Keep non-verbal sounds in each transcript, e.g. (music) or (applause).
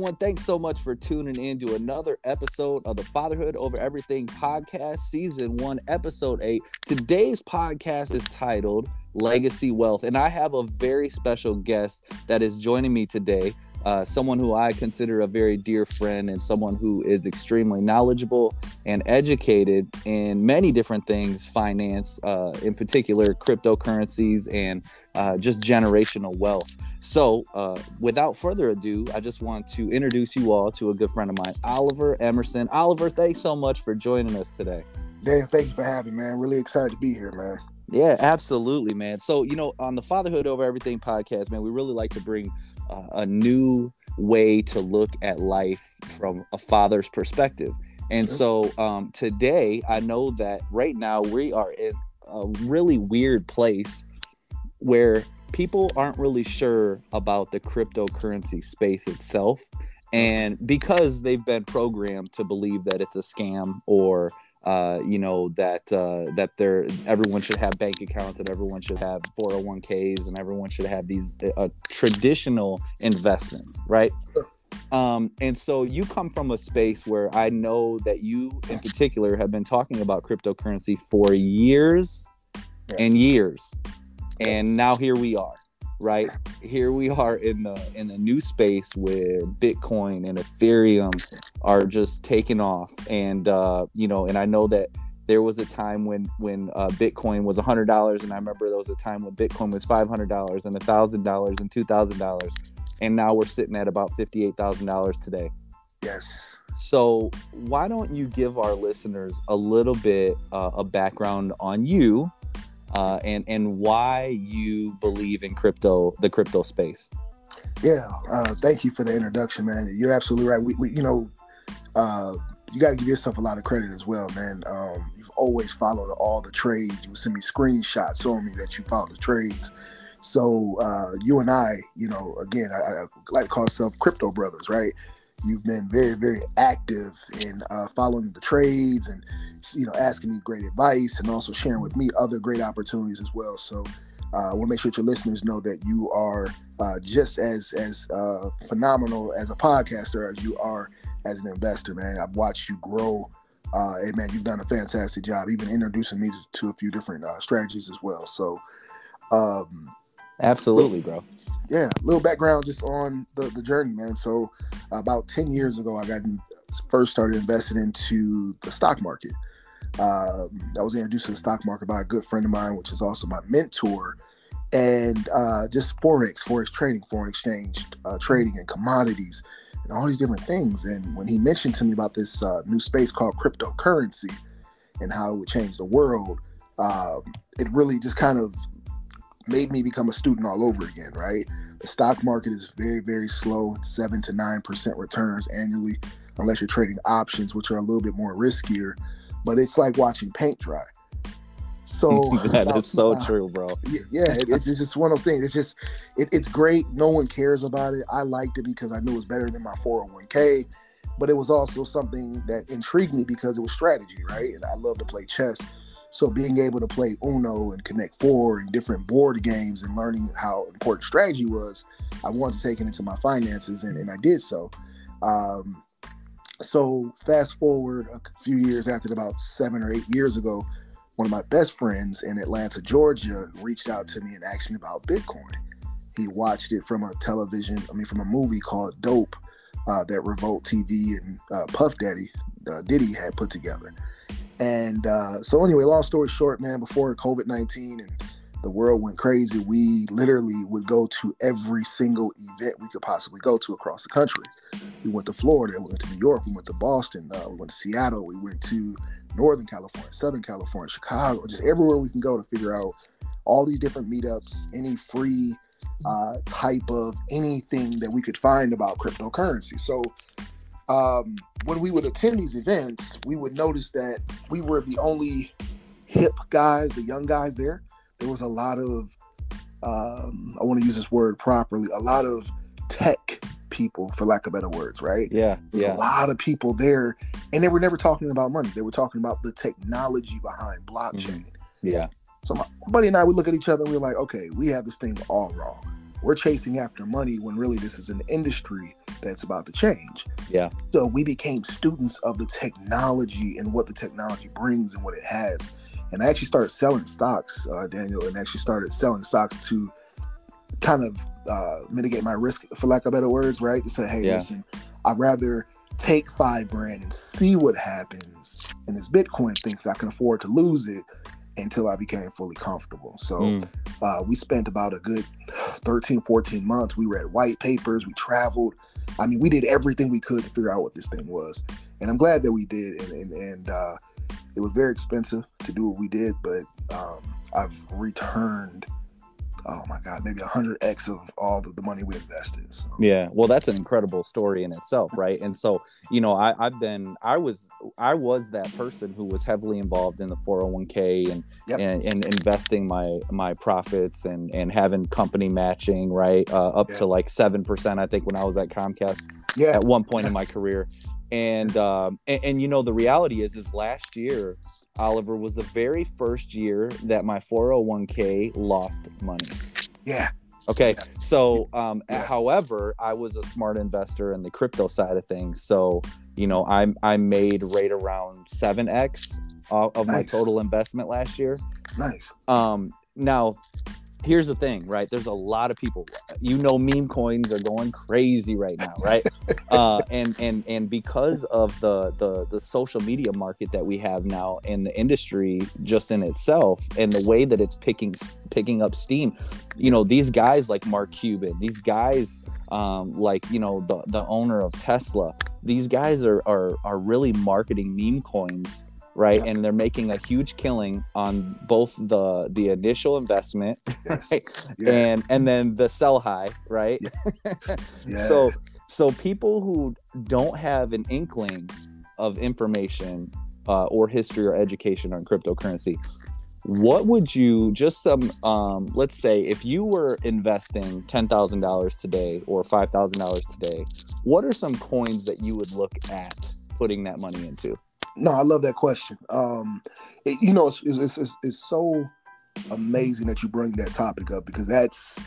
Everyone, thanks so much for tuning in to another episode of the Fatherhood Over Everything podcast, season one, episode eight. Today's podcast is titled Legacy Wealth, and I have a very special guest that is joining me today uh, someone who I consider a very dear friend and someone who is extremely knowledgeable and educated in many different things finance, uh, in particular, cryptocurrencies and uh, just generational wealth. So, uh, without further ado, I just want to introduce you all to a good friend of mine, Oliver Emerson. Oliver, thanks so much for joining us today. Dan, thank you for having me, man. Really excited to be here, man. Yeah, absolutely, man. So, you know, on the Fatherhood Over Everything podcast, man, we really like to bring a new way to look at life from a father's perspective. And so um, today, I know that right now we are in a really weird place where people aren't really sure about the cryptocurrency space itself. And because they've been programmed to believe that it's a scam or uh, you know that uh, that there everyone should have bank accounts and everyone should have 401ks and everyone should have these uh, traditional investments right? Um, and so you come from a space where i know that you in particular have been talking about cryptocurrency for years yeah. and years. And now here we are right? Here we are in the in the new space where bitcoin and ethereum are just taking off. And uh you know and i know that there was a time when when uh, bitcoin was $100 and i remember there was a time when bitcoin was $500 and $1000 and $2000 and now we're sitting at about $58000 today. Yes. So why don't you give our listeners a little bit uh, a background on you uh, and and why you believe in crypto, the crypto space. Yeah, uh, thank you for the introduction, man. You're absolutely right. We, we you know, uh, you got to give yourself a lot of credit as well, man. Um, you've always followed all the trades. You send me screenshots showing me that you followed the trades. So uh, you and I, you know, again, I, I like to call ourselves crypto brothers, right? You've been very, very active in uh, following the trades and you know asking me great advice and also sharing with me other great opportunities as well. So uh, I want to make sure that your listeners know that you are uh, just as as uh, phenomenal as a podcaster as you are as an investor, man. I've watched you grow. Uh, and man, you've done a fantastic job, even introducing me to, a few different uh, strategies as well. So, um, absolutely, bro yeah, a little background just on the, the journey, man. So about 10 years ago, I got first started investing into the stock market. Um, I was introduced to the stock market by a good friend of mine, which is also my mentor, and uh, just forex, forex trading, foreign exchange uh, trading, and commodities, and all these different things. And when he mentioned to me about this uh, new space called cryptocurrency and how it would change the world, um, it really just kind of made me become a student all over again, right? The stock market is very, very slow. It's seven to nine percent returns annually, unless you're trading options, which are a little bit more riskier. But it's like watching paint dry. So (laughs) that is so uh, true, bro. Yeah, yeah it, it's just one of those things. It's just it, it's great. No one cares about it. I liked it because I knew it was better than my 401k, but it was also something that intrigued me because it was strategy, right? And I love to play chess. So being able to play Uno and Connect Four and different board games and learning how important strategy was, I wanted to take it into my finances, and, and I did so. Um, so fast forward a few years after, about seven or eight years ago, one of my best friends in Atlanta, Georgia, reached out to me and asked me about Bitcoin. He watched it from a television, I mean, from a movie called Dope uh, that Revolt TV and uh, Puff Daddy uh, Diddy had put together. And uh, so, anyway, long story short, man, before COVID 19 and the world went crazy, we literally would go to every single event we could possibly go to across the country. We went to Florida, we went to New York, we went to Boston, uh, we went to Seattle, we went to Northern California, Southern California, Chicago, just everywhere we can go to figure out all these different meetups, any free uh, type of anything that we could find about cryptocurrency. So um, when we would attend these events, we would notice that we were the only hip guys, the young guys there. There was a lot of, um, I want to use this word properly, a lot of tech people, for lack of better words, right? Yeah. There's yeah. a lot of people there, and they were never talking about money. They were talking about the technology behind blockchain. Mm-hmm. Yeah. So my buddy and I, we look at each other and we're like, okay, we have this thing all wrong. We're chasing after money when really this is an industry that's about to change. Yeah. So we became students of the technology and what the technology brings and what it has. And I actually started selling stocks, uh, Daniel, and actually started selling stocks to kind of uh, mitigate my risk, for lack of better words, right? To say, hey, Yeah. listen, I'd rather take five grand and see what happens. And this Bitcoin thinks I can afford to lose it until I became fully comfortable. So Mm. Uh, we spent about a good 13, 14 months. We read white papers, we traveled. I mean, we did everything we could to figure out what this thing was. And I'm glad that we did. And, and, and uh, it was very expensive to do what we did, but um, I've returned, oh my God, maybe 100x of all the, the money we invested. So. Yeah, well, that's an incredible story in itself, right? And so, you know, I, I've been, I was, I was that person who was heavily involved in the 401k and Yep. and, and investing my my profits and and having company matching, right, uh, up Yeah. to like seven percent. I think when I was at Comcast Yeah. at one point in my (laughs) career, and um, and, and you know, the reality is, is last year. Oliver was the very first year that my 401k lost money. Yeah. Okay, Yeah. so um, Yeah. however, I was a smart investor in the crypto side of things. So you know, I I made right around seven x of, of my total investment last year. Nice. Um, now, here's the thing, right? There's a lot of people. You know, meme coins are going crazy right now, right? (laughs) uh, and and and because of the the the social media market that we have now and the industry just in itself and the way that it's picking picking up steam, you know, these guys like Mark Cuban, these guys um, like you know the the owner of Tesla, these guys are are are really marketing meme coins right and they're making a huge killing on both the the initial investment (laughs) Yes. right? Yes. and and then the sell high right yes. (laughs) so so people who don't have an inkling of information uh, or history or education on cryptocurrency what would you just some um, let's say if you were investing $10000 today or $5000 today what are some coins that you would look at putting that money into No, I love that question. Um, it, you know, it's, it's, it's, it's so amazing that you bring that topic up because that's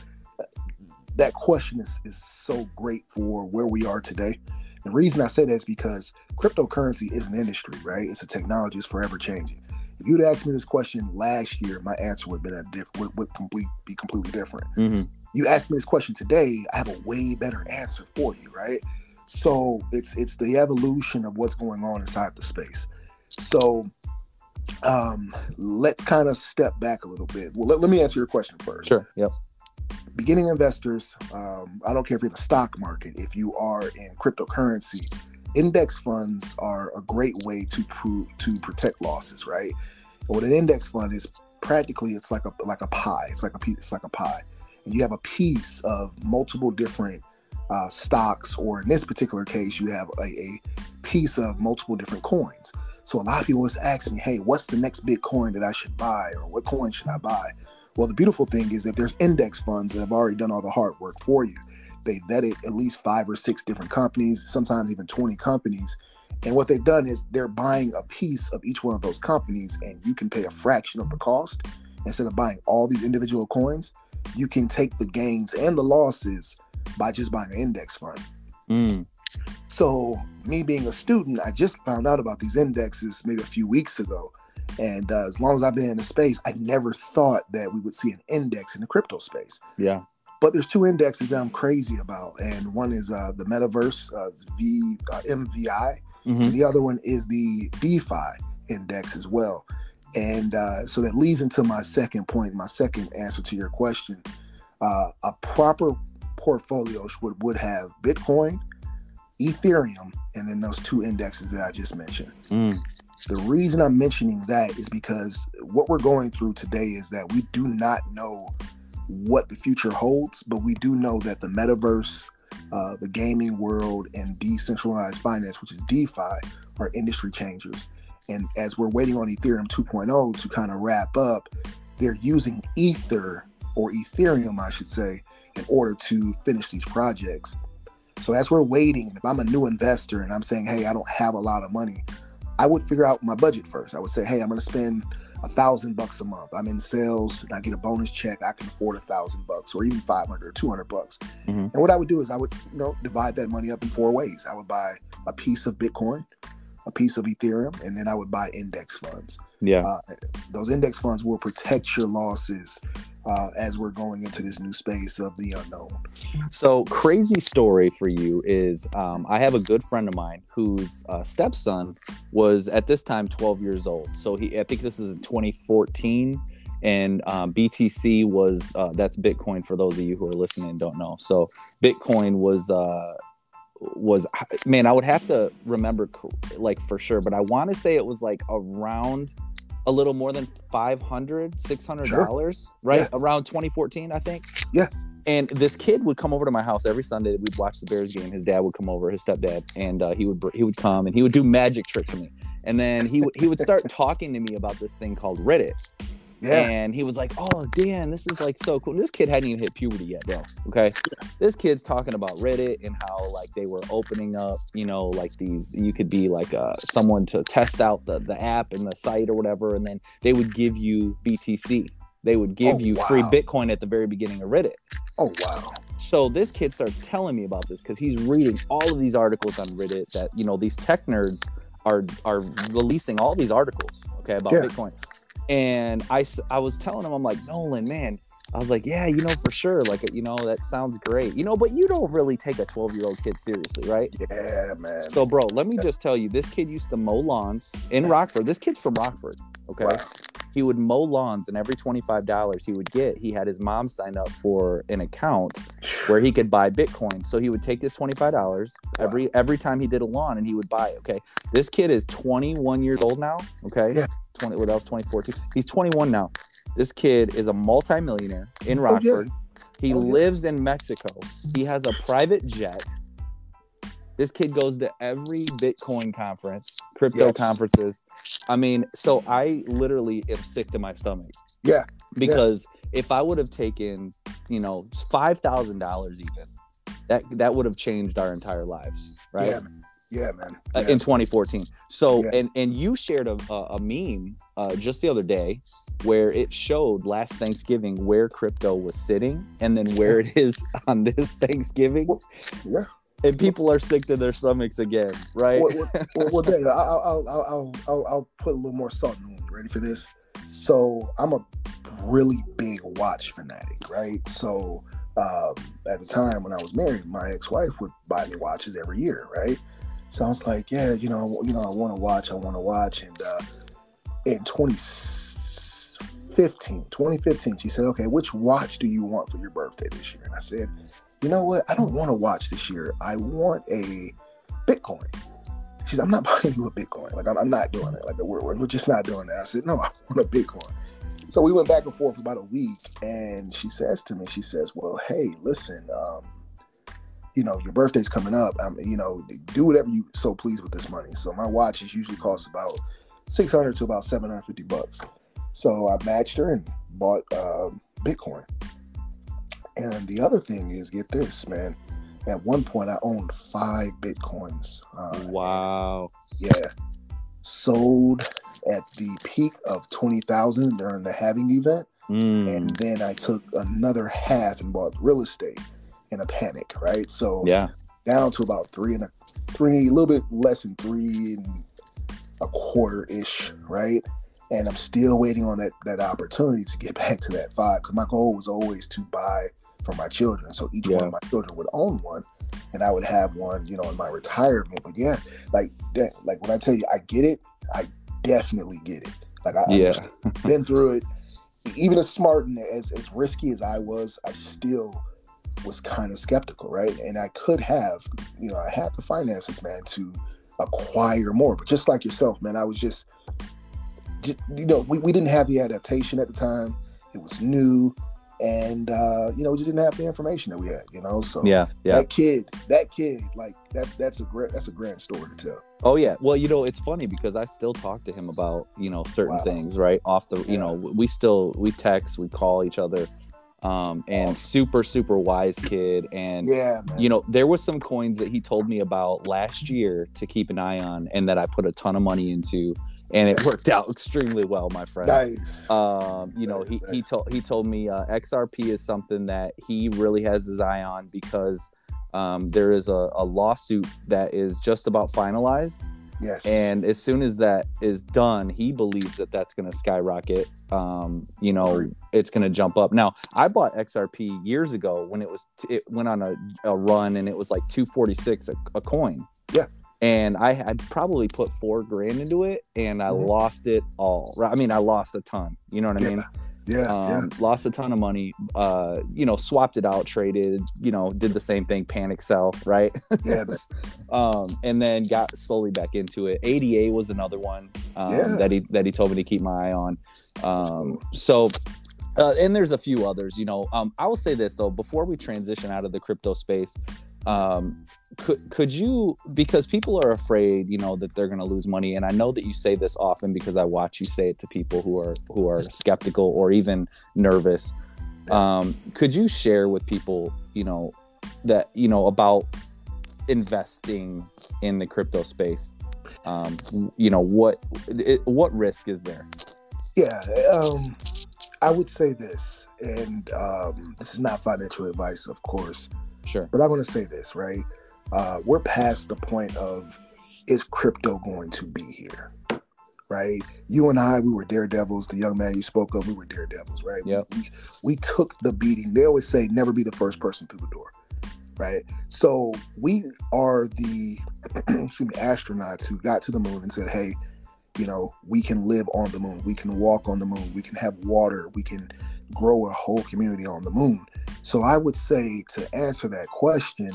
that question is, is so great for where we are today. The reason I say that is because cryptocurrency is an industry, right? It's a technology, it's forever changing. If you'd asked me this question last year, my answer would have been a diff- would, would complete be completely different. mm-hmm. You ask me this question today, I have a way better answer for you, right? So it's it's the evolution of what's going on inside the space. So um let's kind of step back a little bit. Well, let, let me answer your question first. sure yep Beginning investors, um, I don't care if you're in the stock market, if you are in cryptocurrency, index funds are a great way to prove to protect losses, right? And what an index fund is practically it's like a like a pie. It's like a piece, it's like a pie. And you have a piece of multiple different uh, stocks, or in this particular case, you have a, a piece of multiple different coins. So a lot of people always ask me, hey, what's the next Bitcoin that I should buy, or what coin should I buy? Well, the beautiful thing is if there's index funds that have already done all the hard work for you, they vetted at least five or six different companies, sometimes even 20 companies. And what they've done is they're buying a piece of each one of those companies, and you can pay a fraction of the cost. Instead of buying all these individual coins, you can take the gains and the losses by just buying an index fund. mm. So, me being a student, I just found out about these indexes maybe a few weeks ago. And uh, as long as I've been in the space, I never thought that we would see an index in the crypto space. yeah But there's two indexes that I'm crazy about, and one is uh, the Metaverse, uh, V uh, MVI, Mhm. and the other one is the DeFi index as well. And uh, so that leads into my second point, my second answer to your question. Uh, a proper portfolio would, would have Bitcoin, Ethereum, and then those two indexes that I just mentioned. Mm. The reason I'm mentioning that is because what we're going through today is that we do not know what the future holds, but we do know that the metaverse, uh, the gaming world, and decentralized finance, which is DeFi, are industry changers. And as we're waiting on Ethereum 2.0 to kind of wrap up, they're using Ether or Ethereum, I should say, in order to finish these projects. So as we're waiting, if I'm a new investor and I'm saying, hey, I don't have a lot of money, I would figure out my budget first. I would say, hey, I'm going to spend a thousand bucks a month. I'm in sales and I get a bonus check. I can afford a thousand bucks or even 500 or 200 bucks. Mhm. And what I would do is I would, you know, divide that money up in four ways. I would buy a piece of Bitcoin, a piece of Ethereum, and then I would buy index funds. Yeah. Uh, those index funds will protect your losses uh, as we're going into this new space of the unknown. So crazy story for you is um, I have a good friend of mine whose uh, stepson was at this time 12 years old. So he, I think this is in 2014, and um, BTC was uh, that's Bitcoin for those of you who are listening and don't know. So Bitcoin was uh, was man, I would have to remember like for sure, but I want to say it was like around a little more than 500 600 dollars right? Yeah. around 2014 i think. Yeah. and this kid would come over to my house every sunday. We'd watch the bears game. His dad would come over his stepdad and uh, he would he would come and he would do magic tricks for me. And then he would he would start talking to me about this thing called reddit Yeah. and he was like, "Oh, Dan, this is like so cool." This kid hadn't even hit puberty yet, bro. Okay, this kid's talking about Reddit and how like they were opening up, you know, like these. You could be like uh, someone to test out the the app and the site or whatever, and then they would give you BTC. They would give Oh, you free. Bitcoin at the very beginning of Reddit. oh wow. So this kid starts telling me about this because he's reading all of these articles on Reddit that you know these tech nerds are are releasing all these articles, okay, about Yeah. Bitcoin. And I, I was telling him, I'm like Nolan, man. I was like, yeah, you know, for sure. Like, you know, that sounds great. You know, but you don't really take a 12 year old kid seriously, right? Yeah, man. So, bro, let me just tell you, this kid used to mow lawns in Rockford. This kid's from Rockford, okay? Wow. He would mow lawns and every $25 he would get he had his mom sign up for an account where he could buy bitcoin so he would take this $25 every every time he did a lawn and he would buy it okay this kid is 21 years old now okay Yeah. 20 what else 2014 he's 21 now this kid is a multimillionaire in Rockford. Oh, yeah. he Oh, yeah. lives in mexico he has a private jet this kid goes to every bitcoin conference crypto Yes. conferences i mean so i literally am sick to my stomach Yeah. because if i would have taken you know $5000 even that that would have changed our entire lives right Yeah, man. Yeah, man. uh, Yeah. in 2014. So, Yeah. and and you shared a, a, a meme uh, just the other day where it showed last Thanksgiving where crypto was sitting, and then where it is (laughs) on this Thanksgiving, yeah. And people are sick to their stomachs again, right? Well, well, well, I'll, I'll, I'll, I'll put a little more salt in the wound. Ready for this? So I'm a really big watch fanatic, right? So um, at the time when I was married, my ex-wife would buy me watches every year, right? So I was like, yeah, you know, you know, I want to watch, I want to watch, and uh, in 2015, 2015, she said, okay, which watch do you want for your birthday this year? And I said, you know what? I don't want to watch this year. I want a Bitcoin. She's, I'm not (laughs) buying you a Bitcoin. Like, I'm, I'm not doing it. Like, we're, we're just not doing that. I said, no, (laughs) I want a Bitcoin. So we went back and forth for about a week, and she says to me, she says, well, hey, listen, um, you know, your birthday's coming up. Um, you know, do whatever you so please with this money. So my watches usually cost about 600 to about 750 bucks. So I matched her and bought um, Bitcoin. And the other thing is, get this, man. At one point, I owned five Bitcoins. Uh, wow. yeah. Sold at the peak of 20,000 during the halving event. Mm, And then I took another half and bought real estate in a panic, right? So yeah. down to about three and a three, a little bit less than three and a quarter ish, right? And I'm still waiting on that that opportunity to get (laughs) back to that five because my goal was always to buy for my children. So each one of my children would own one, and I would have one, you know, in my retirement. But yeah, like that, like when I tell you I get it, I definitely get it. Like I, Yeah. I've (laughs) been through it. Even as smart and as as risky as I was, I still was kind of skeptical, right? And I could have, you know, I had the finances, man, to acquire more. But just like yourself, man, I was just, just you know, we, we didn't have the adaptation at the time. It was new. And uh, you know, we just didn't have the information that we had, you know. So Yeah. Yeah. that kid, that kid, like that's that's a great that's a grand story to tell. Oh yeah. Well, you know, it's funny because I still talk to him about, you know, certain Wow. things, right? Off the, you know, we still we text, we call each other. Um and Awesome. super super wise kid and Yeah, man. you know, there was some coins that he told me about last year to keep an eye on and that I put a ton of money into and it worked (laughs) out extremely well, my friend. Nice. Um, you know, Nice, he, he nice. told he told me uh, XRP is something that he really has his eye on because um, there is a, a lawsuit that is just about finalized, yes. and as soon as that is done, he believes that that's going to skyrocket. Um, you know, it's going to jump up. Now, I bought XRP years ago when it was it went on a, a run and it was like two forty six a, a coin. Yeah. And I had probably put four grand into it, and I Mhm. lost it all. Right? I mean, I lost a ton. You know what I Yeah, mean? yeah, um, lost a ton of money uh you know swapped it out traded you know did the same thing panic sell right yeah, (laughs) yeah, um and then got slowly back into it ada was another one um Yeah. that he that he told me to keep my eye on um so uh, and there's a few others you know um i will say this though before we transition out of the crypto space um could could you because people are afraid you know that they're going to lose money and i know that you say this often because i watch you say it to people who are who are skeptical or even nervous. Um could you share with people you know that you know about investing in the crypto space? Um you know what it, what risk is there? Yeah, um, I would say this, and um, this is not financial advice, of course, sure but I'm going to say this, right? Uh, we're past the point of is crypto going to be here, right? You and I, we were daredevils. The young man you spoke of, we were daredevils, right? Yep. We, we took the beating. They always say, never be the first person through the door, right? So we are the (clears throat) excuse me, astronauts who got to the moon and said, hey, you know, we can live on the moon, we can walk on the moon, we can have water, we can grow a whole community on the moon. So I would say to answer that question,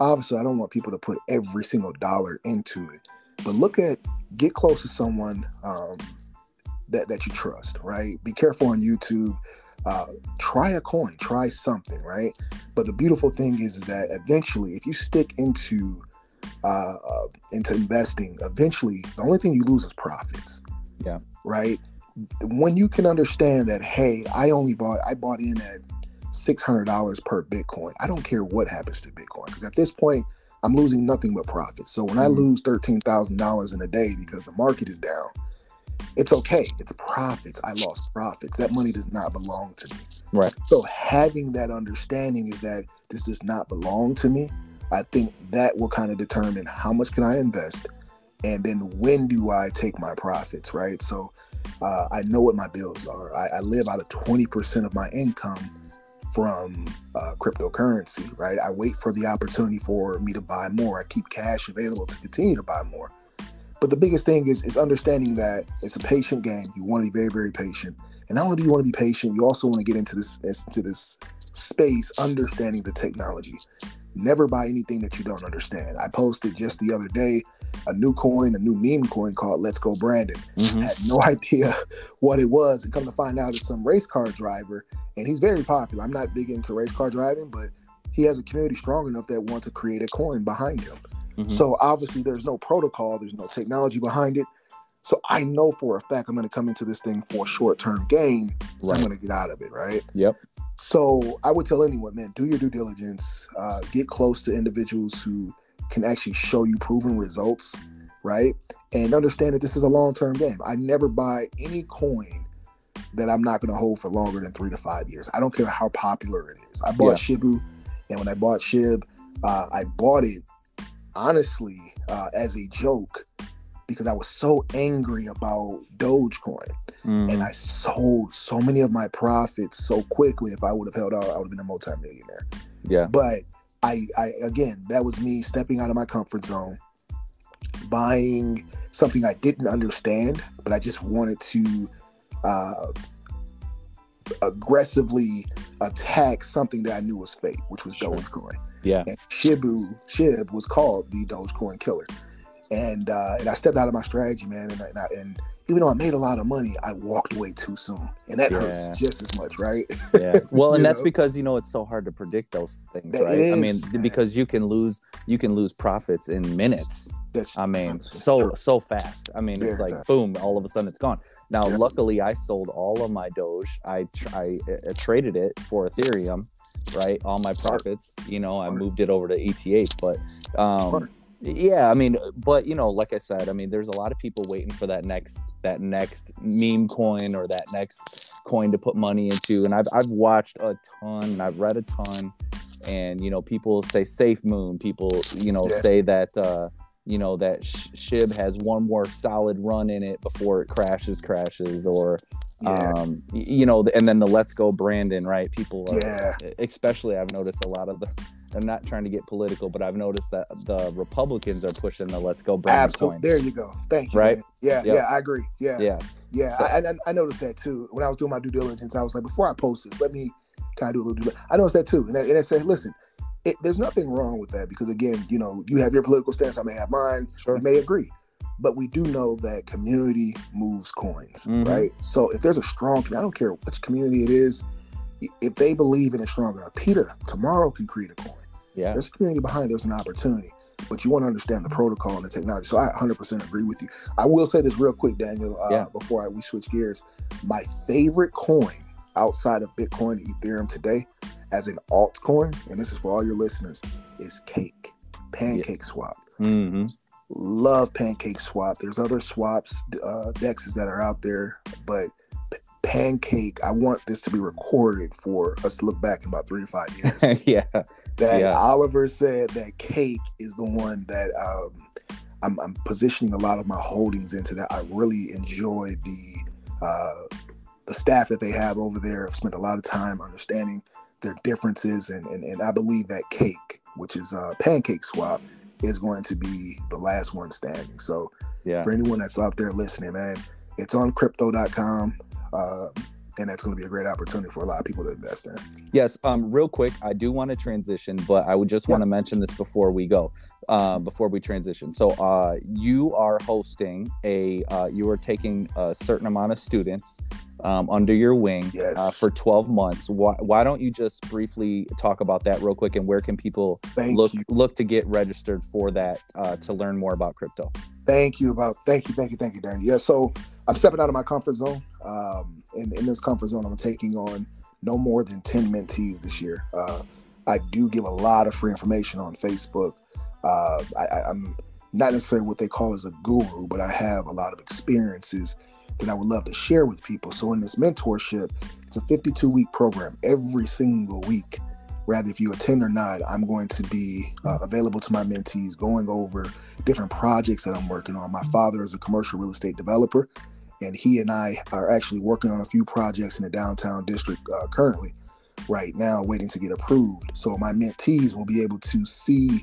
obviously I don't want people to put every single dollar into it, but look at get close to someone um, that that you trust, right? Be careful on YouTube. Uh, try a coin, try something, right? But the beautiful thing is, is that eventually, if you stick into uh, uh, into investing, eventually the only thing you lose is profits. Yeah. Right. When you can understand that, hey, I only bought, I bought in at six hundred dollars per Bitcoin. I don't care what happens to Bitcoin because at this point, I'm losing nothing but profits. So when I Mhm. lose thirteen thousand dollars in a day because the market is down, it's okay. It's profits. I lost profits. That money does not belong to me. Right. So having that understanding is that this does not belong to me. I think that will kind of determine how much can I invest, and then when do I take my profits, right? So uh, I know what my bills are. I, I live out of twenty percent of my income from uh, cryptocurrency, right? I wait for the opportunity for me to buy more. I keep cash available to continue to buy more. But the biggest thing is is understanding that it's a patient game. You want to be very, very patient. And not only do you want to be patient, you also want to get into this into this space understanding the technology. Never buy anything that you don't understand. I posted just the other day a new coin, a new meme coin called Let's Go Brandon. Mhm. Had no (laughs) idea what it was, and come to find out it's some race car driver, and he's very popular. I'm not big into race car driving, but he has a community strong enough that wants to create a coin behind him. Mhm. So obviously, there's no protocol, there's no technology behind it. So I know for a fact I'm going to come into this thing for a short-term gain. I'm going to get out of it, right? yep So I would tell anyone, man, do your due diligence. Uh, get close to individuals who can actually show you proven results, right? And understand that this is a long-term game. I never buy any coin that I'm not going to hold for longer than three to five years. I don't care how popular it is. I bought Shiba, and when I bought Shib, uh, I bought it honestly uh, as a joke because I was so angry about Dogecoin Mhm. and I sold so many of my profits so quickly. If I would have held out, I would have been a multimillionaire. yeah But I, I again, that was me stepping out of my comfort zone, buying something I didn't understand, but I just wanted to uh, aggressively attack something that I knew was fake, which was Sure. Dogecoin. yeah And Shiba Shib was called the Dogecoin killer. And uh, and I stepped out of my strategy, man. And I, and, I, and even though I made a lot of money, I walked away too soon, and that hurts just as much, right? yeah (laughs) well and that's know? because you know it's so hard to predict those things That- right it i mean man. because you can lose you can lose profits in minutes That's i mean so so fast i mean it's like fast. boom all of a sudden it's gone now Yeah. luckily i sold all of my doge i tr- i uh, traded it for ethereum right all my profits you know i moved it over to eth but um. Yeah, I mean, but you know, like I said, I mean, there's a lot of people waiting for that next that next meme coin or that next coin to put money into, and I've I've watched a ton, and I've read a ton, and you know, people say Safe Moon, people you know yeah. say that uh, you know that Shib has one more solid run in it before it crashes, crashes, or yeah. um, you know, and then the Let's Go Brandon, right? People, are, yeah, especially I've noticed a lot of the I'm not trying to get political, but I've noticed that the Republicans are pushing the "Let's Go Brandon." Absolutely. There you go. Thank you. Right. Yeah. Yep. Yeah. I agree. Yeah. Yeah. Yeah. So, I, I, I, noticed that too. When I was doing my due diligence, I was like, before I post this, let me kind of do a little. Due, I noticed that too, and I, and I said, listen, it, there's nothing wrong with that because again, you know, you have your political stance, I may have mine. Sure. We may agree, but we do know that community moves coins, mm-hmm. right? So if there's a strong, I don't care which community it is, if they believe in it strong enough, PETA tomorrow can create a coin. Yeah. There's a community behind, there's an opportunity, but you want to understand the protocol and the technology. So I 100% agree with you. I will say this real quick, Daniel, uh, yeah. before I, we switch gears. My favorite coin outside of Bitcoin and Ethereum today as an altcoin, and this is for all your listeners, is Cake, Pancake yeah. Swap. Mm-hmm. Love Pancake Swap. There's other swaps, uh, dexes that are out there, but Pancake, I want this to be recorded for us to look back in about three to five years. (laughs) yeah that yeah. Oliver said that cake is the one that um, I'm, I'm, positioning a lot of my holdings into. That I really enjoy the uh, the staff that they have over there. I've spent a lot of time understanding their differences, and and, and I believe that cake, which is uh, Pancake Swap, is going to be the last one standing. So yeah. for anyone that's out there listening, man, it's on crypto.com. Uh, and that's going to be a great opportunity for a lot of people to invest in. Yes, um, real quick, I do want to transition, but I would just yeah. want to mention this before we go, uh, before we transition. So, uh, you are hosting a, uh, you are taking a certain amount of students um, under your wing uh, yes. for 12 months. Why, why don't you just briefly talk about that real quick, and where can people Thank look you. look to get registered for that uh, to learn more about crypto? Thank you about thank you, thank you, thank you, Danny. Yeah, so I'm stepping out of my comfort zone. Um, in, in this comfort zone, I'm taking on no more than 10 mentees this year. Uh, I do give a lot of free information on Facebook. Uh, I, am not necessarily what they call as a guru, but I have a lot of experiences that I would love to share with people. So in this mentorship, it's a 52 week program every single week. Rather, if you attend or not, I'm going to be uh, available to my mentees, going over different projects that I'm working on. My father is a commercial real estate developer and he and I are actually working on a few projects in the downtown district uh, currently, right now, waiting to get approved. So my mentees will be able to see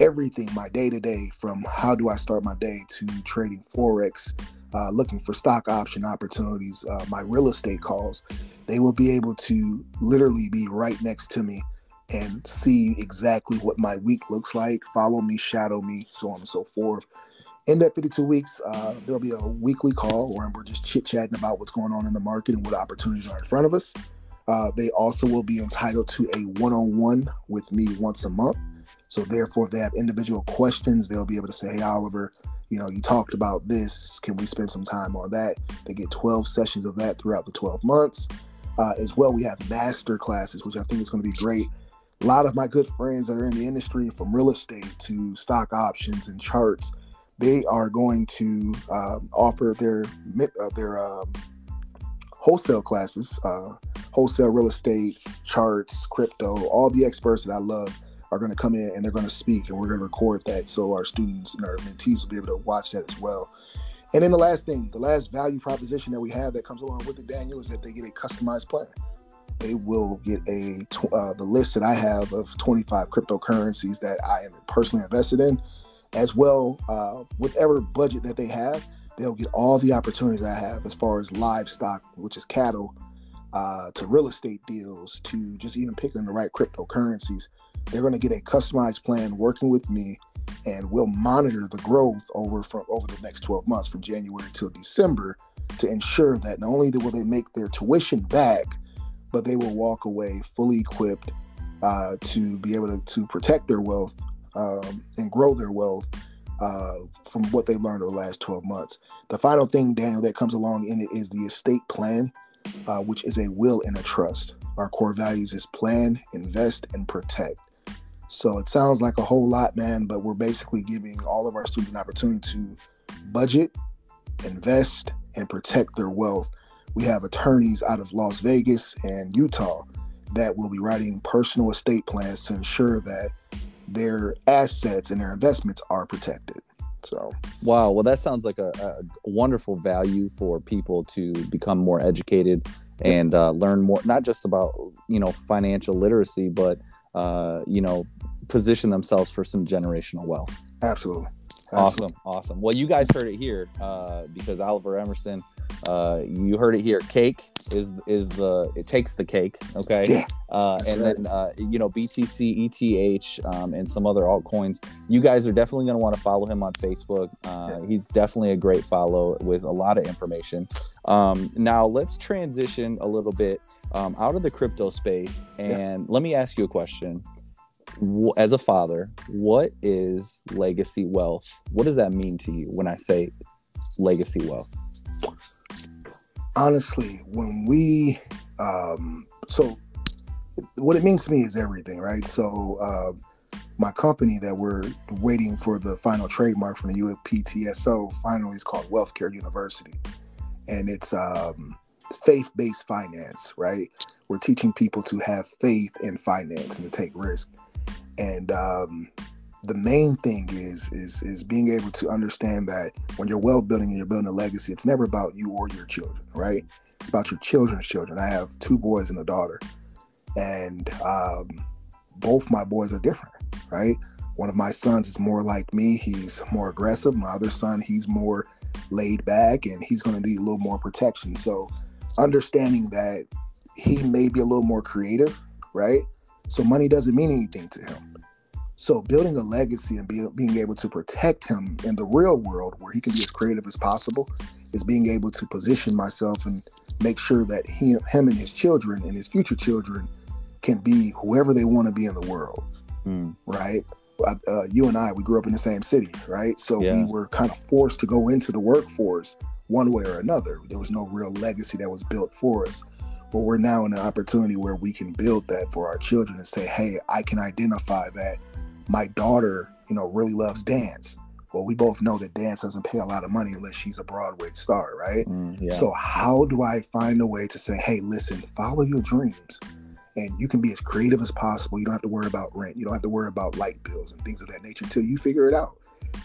everything, my day to day, from how do I start my day to trading forex, uh, looking for stock option opportunities, uh, my real estate calls. They will be able to literally be right next to me and see exactly what my week looks like, follow me, shadow me, so on and so forth in that 52 weeks, uh, there'll be a weekly call where we're just chit chatting about what's going on in the market and what opportunities are in front of us. Uh, they also will be entitled to a one on one with me once a month. So, therefore, if they have individual questions, they'll be able to say, Hey, Oliver, you know, you talked about this. Can we spend some time on that? They get 12 sessions of that throughout the 12 months. Uh, as well, we have master classes, which I think is going to be great. A lot of my good friends that are in the industry, from real estate to stock options and charts, they are going to uh, offer their uh, their um, wholesale classes, uh, wholesale real estate, charts, crypto. All the experts that I love are going to come in and they're going to speak, and we're going to record that so our students and our mentees will be able to watch that as well. And then the last thing, the last value proposition that we have that comes along with it, Daniel, is that they get a customized plan. They will get a uh, the list that I have of 25 cryptocurrencies that I am personally invested in as well uh, whatever budget that they have they'll get all the opportunities i have as far as livestock which is cattle uh, to real estate deals to just even picking the right cryptocurrencies. They're going to get a customized plan working with me and we'll monitor the growth over from over the next 12 months from january till december to ensure that not only will they make their tuition back but they will walk away fully equipped uh, to be able to, to protect their wealth um, and grow their wealth uh, from what they learned over the last 12 months. The final thing, Daniel, that comes along in it is the estate plan, uh, which is a will and a trust. Our core values is plan, invest, and protect. So it sounds like a whole lot, man, but we're basically giving all of our students an opportunity to budget, invest, and protect their wealth. We have attorneys out of Las Vegas and Utah that will be writing personal estate plans to ensure that their assets and their investments are protected. So, wow. Well, that sounds like a, a wonderful value for people to become more educated and uh, learn more, not just about, you know, financial literacy, but, uh, you know, position themselves for some generational wealth. Absolutely. Awesome, awesome. Well, you guys heard it here uh, because Oliver Emerson, uh, you heard it here. Cake is is the it takes the cake, okay? Yeah, uh, and right. then uh, you know BTC, ETH, um, and some other altcoins. You guys are definitely going to want to follow him on Facebook. Uh, yeah. He's definitely a great follow with a lot of information. Um, now let's transition a little bit um, out of the crypto space, and yeah. let me ask you a question as a father, what is legacy wealth? What does that mean to you when I say legacy wealth? Honestly, when we, um, so what it means to me is everything, right? So, uh, my company that we're waiting for the final trademark from the UPTSO finally is called Wealthcare University. And it's um, faith based finance, right? We're teaching people to have faith in finance and to take risk and um, the main thing is is is being able to understand that when you're wealth building and you're building a legacy, it's never about you or your children, right? It's about your children's children. I have two boys and a daughter, and um, both my boys are different, right? One of my sons is more like me. He's more aggressive. My other son, he's more laid back, and he's going to need a little more protection. So, understanding that he may be a little more creative, right? So money doesn't mean anything to him so building a legacy and be, being able to protect him in the real world where he can be as creative as possible is being able to position myself and make sure that he, him and his children and his future children can be whoever they want to be in the world. Mm. Right. Uh, you and I, we grew up in the same city, right? So yeah. we were kind of forced to go into the workforce one way or another. There was no real legacy that was built for us. But we're now in an opportunity where we can build that for our children and say, hey, I can identify that my daughter, you know, really loves dance. Well, we both know that dance doesn't pay a lot of money unless she's a Broadway star, right? Mm, yeah. So how do I find a way to say, hey, listen, follow your dreams. And you can be as creative as possible. You don't have to worry about rent. You don't have to worry about light bills and things of that nature until you figure it out.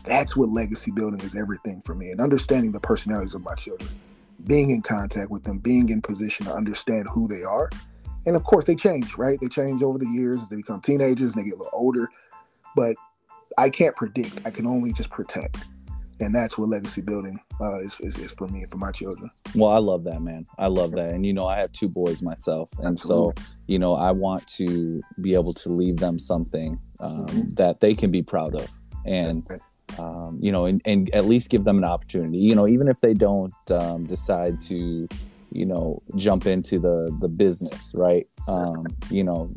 That's what legacy building is everything for me. And understanding the personalities of my children, being in contact with them, being in position to understand who they are. And of course, they change, right? They change over the years as they become teenagers and they get a little older but I can't predict. I can only just protect. And that's what legacy building uh, is, is, is, for me and for my children. Well, I love that, man. I love that. And, you know, I have two boys myself. And Absolutely. so, you know, I want to be able to leave them something um, mm-hmm. that they can be proud of. And, um, you know, and, and at least give them an opportunity, you know, even if they don't um, decide to, you know, jump into the, the business, right? Um, you know,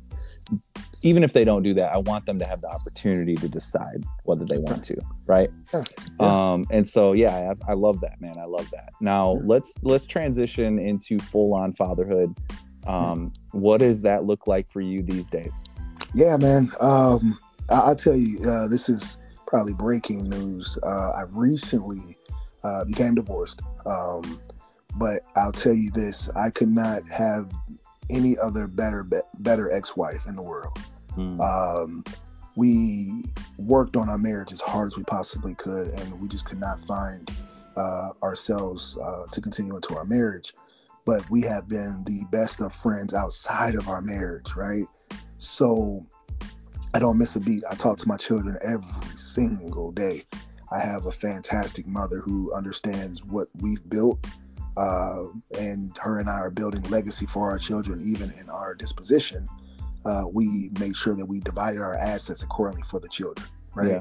even if they don't do that, I want them to have the opportunity to decide whether they want to, right? Yeah. Um, and so, yeah, I, I, love that, man. I love that. Now yeah. let's let's transition into full on fatherhood. Um, what does that look like for you these days? Yeah, man. Um, I, will tell you, uh, this is probably breaking news. Uh, I recently uh, became divorced, um, but I'll tell you this: I could not have any other better better ex-wife in the world. Mm. Um, we worked on our marriage as hard as we possibly could, and we just could not find uh, ourselves uh, to continue into our marriage. But we have been the best of friends outside of our marriage, right? So I don't miss a beat. I talk to my children every single day. I have a fantastic mother who understands what we've built uh, and her and I are building legacy for our children, even in our disposition. Uh, we made sure that we divided our assets accordingly for the children, right? Yeah.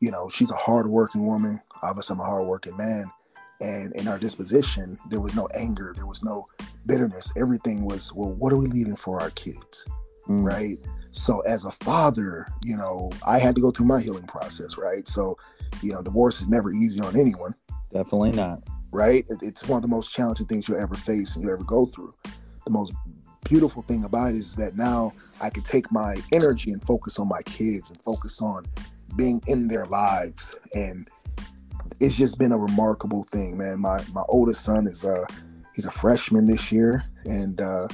You know, she's a hardworking woman. Obviously, I'm a hardworking man. And in our disposition, there was no anger, there was no bitterness. Everything was, well, what are we leaving for our kids, mm. right? So, as a father, you know, I had to go through my healing process, right? So, you know, divorce is never easy on anyone. Definitely not right? It's one of the most challenging things you'll ever face and you'll ever go through. The most beautiful thing about it is that now I can take my energy and focus on my kids and focus on being in their lives. And it's just been a remarkable thing, man. My my oldest son is uh he's a freshman this year, and uh,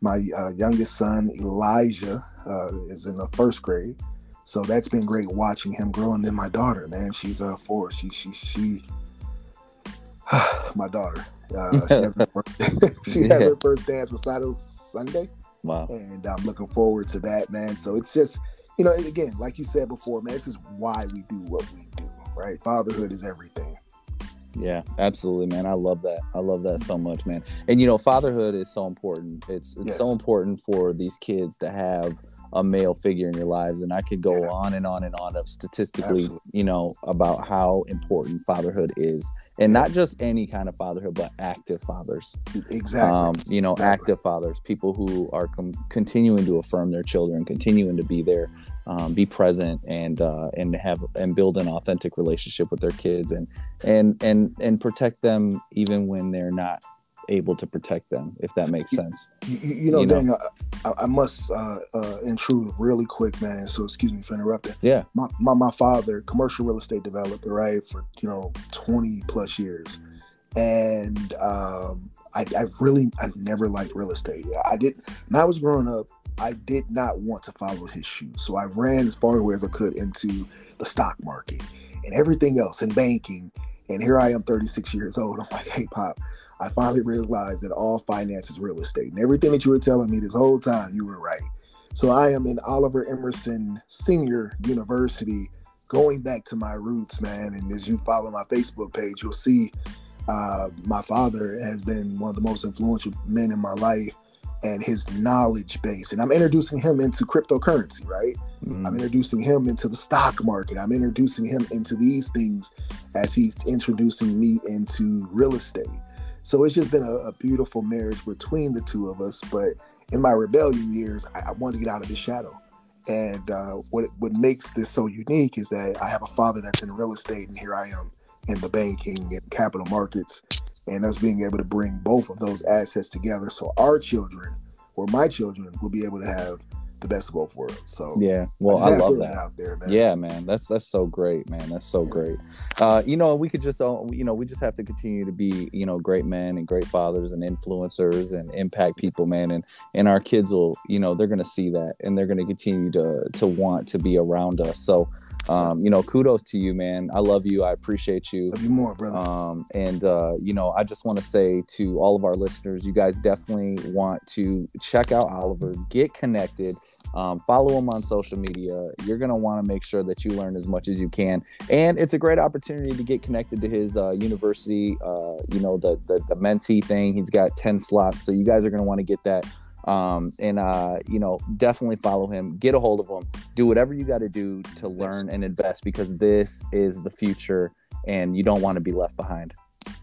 my uh, youngest son Elijah uh, is in the first grade. So that's been great watching him grow. And then my daughter, man, she's uh four. She she she (sighs) my daughter. Uh, she had, her (laughs) first, (laughs) she had her first dance recital Sunday. Wow. And I'm looking forward to that, man. So it's just, you know, again, like you said before, man, this is why we do what we do, right? Fatherhood is everything. Yeah, absolutely, man. I love that. I love that so much, man. And you know, fatherhood is so important. It's it's yes. so important for these kids to have a male figure in your lives and i could go yeah. on and on and on of statistically Absolutely. you know about how important fatherhood is and not just any kind of fatherhood but active fathers exactly um, you know exactly. active fathers people who are com- continuing to affirm their children continuing to be there um, be present and uh, and have and build an authentic relationship with their kids and and and and protect them even when they're not able to protect them, if that makes sense. You, you know, you Daniel, I, I, must uh, uh, intrude really quick, man. So excuse me for interrupting. Yeah. My, my, my father, commercial real estate developer, right, for you know twenty plus years, and um, I, I really I never liked real estate. I did when I was growing up. I did not want to follow his shoes, so I ran as far away as I could into the stock market and everything else and banking. And here I am, 36 years old. I'm like, hey, Pop, I finally realized that all finance is real estate. And everything that you were telling me this whole time, you were right. So I am in Oliver Emerson Senior University, going back to my roots, man. And as you follow my Facebook page, you'll see uh, my father has been one of the most influential men in my life and his knowledge base. And I'm introducing him into cryptocurrency, right? Mm-hmm. I'm introducing him into the stock market. I'm introducing him into these things as he's introducing me into real estate. So it's just been a, a, beautiful marriage between the two of us. But in my rebellion years, I, I wanted to get out of the shadow. And uh, what what makes this so unique is that I have a father that's in real estate, and here I am in the banking and capital markets, and us being able to bring both of those assets together, so our children or my children will be able to have the best of both worlds. So yeah, well, I, I love that out there, man. Yeah, man, that's that's so great, man. That's so great. Uh, you know, we could just, uh, you know, we just have to continue to be, you know, great men and great fathers and influencers and impact people, man. And and our kids will, you know, they're gonna see that and they're gonna continue to to want to be around us. So um, you know, kudos to you, man. I love you. I appreciate you. Love you more, brother. Um, and uh, you know, I just want to say to all of our listeners, you guys definitely want to check out Oliver, get connected, um, follow him on social media. You're gonna want to make sure that you learn as much as you can, and it's a great opportunity to get connected to his uh, university. Uh, you know, the, the the mentee thing. He's got ten slots, so you guys are gonna want to get that um, and uh, you know definitely follow him get a hold of him do whatever you got to do to learn and invest because this is the future and you don't want to be left behind.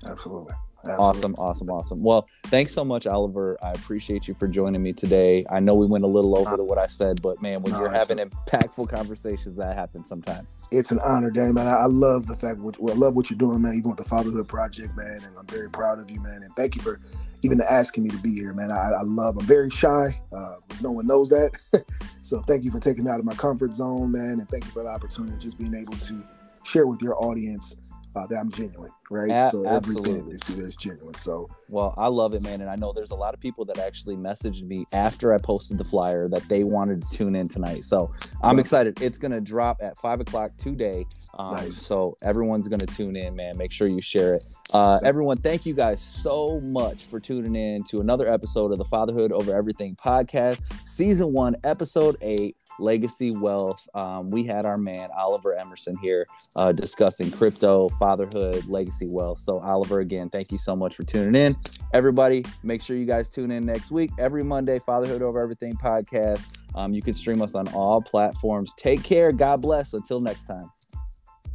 Absolutely Awesome, awesome, awesome. Well, thanks so much, Oliver. I appreciate you for joining me today. I know we went a little over uh, what I said, but man, when no, you're having a, impactful conversations, that happens sometimes. It's an honor, Dan, man. I, love the fact, what, well, I love what you're doing, man. Even with the Fatherhood Project, man, and I'm very proud of you, man. And thank you for even asking me to be here, man. I, I love. I'm very shy. Uh, no one knows that. (laughs) so thank you for taking me out of my comfort zone, man, and thank you for the opportunity of just being able to share with your audience uh, that I'm genuine, right? A- so absolutely. everything they see is genuine. So well, I love it, man, and I know there's a lot of people that actually messaged me after I posted the flyer that they wanted to tune in tonight. So I'm yeah. excited. It's gonna drop at five o'clock today. Um, nice. So everyone's gonna tune in, man. Make sure you share it. Uh, everyone, thank you guys so much for tuning in to another episode of the Fatherhood Over Everything podcast, season one, episode eight legacy wealth. Um, we had our man Oliver Emerson here uh, discussing crypto, fatherhood, legacy wealth. So, Oliver, again, thank you so much for tuning in. Everybody, make sure you guys tune in next week, every Monday, Fatherhood Over Everything podcast. Um, you can stream us on all platforms. Take care. God bless. Until next time.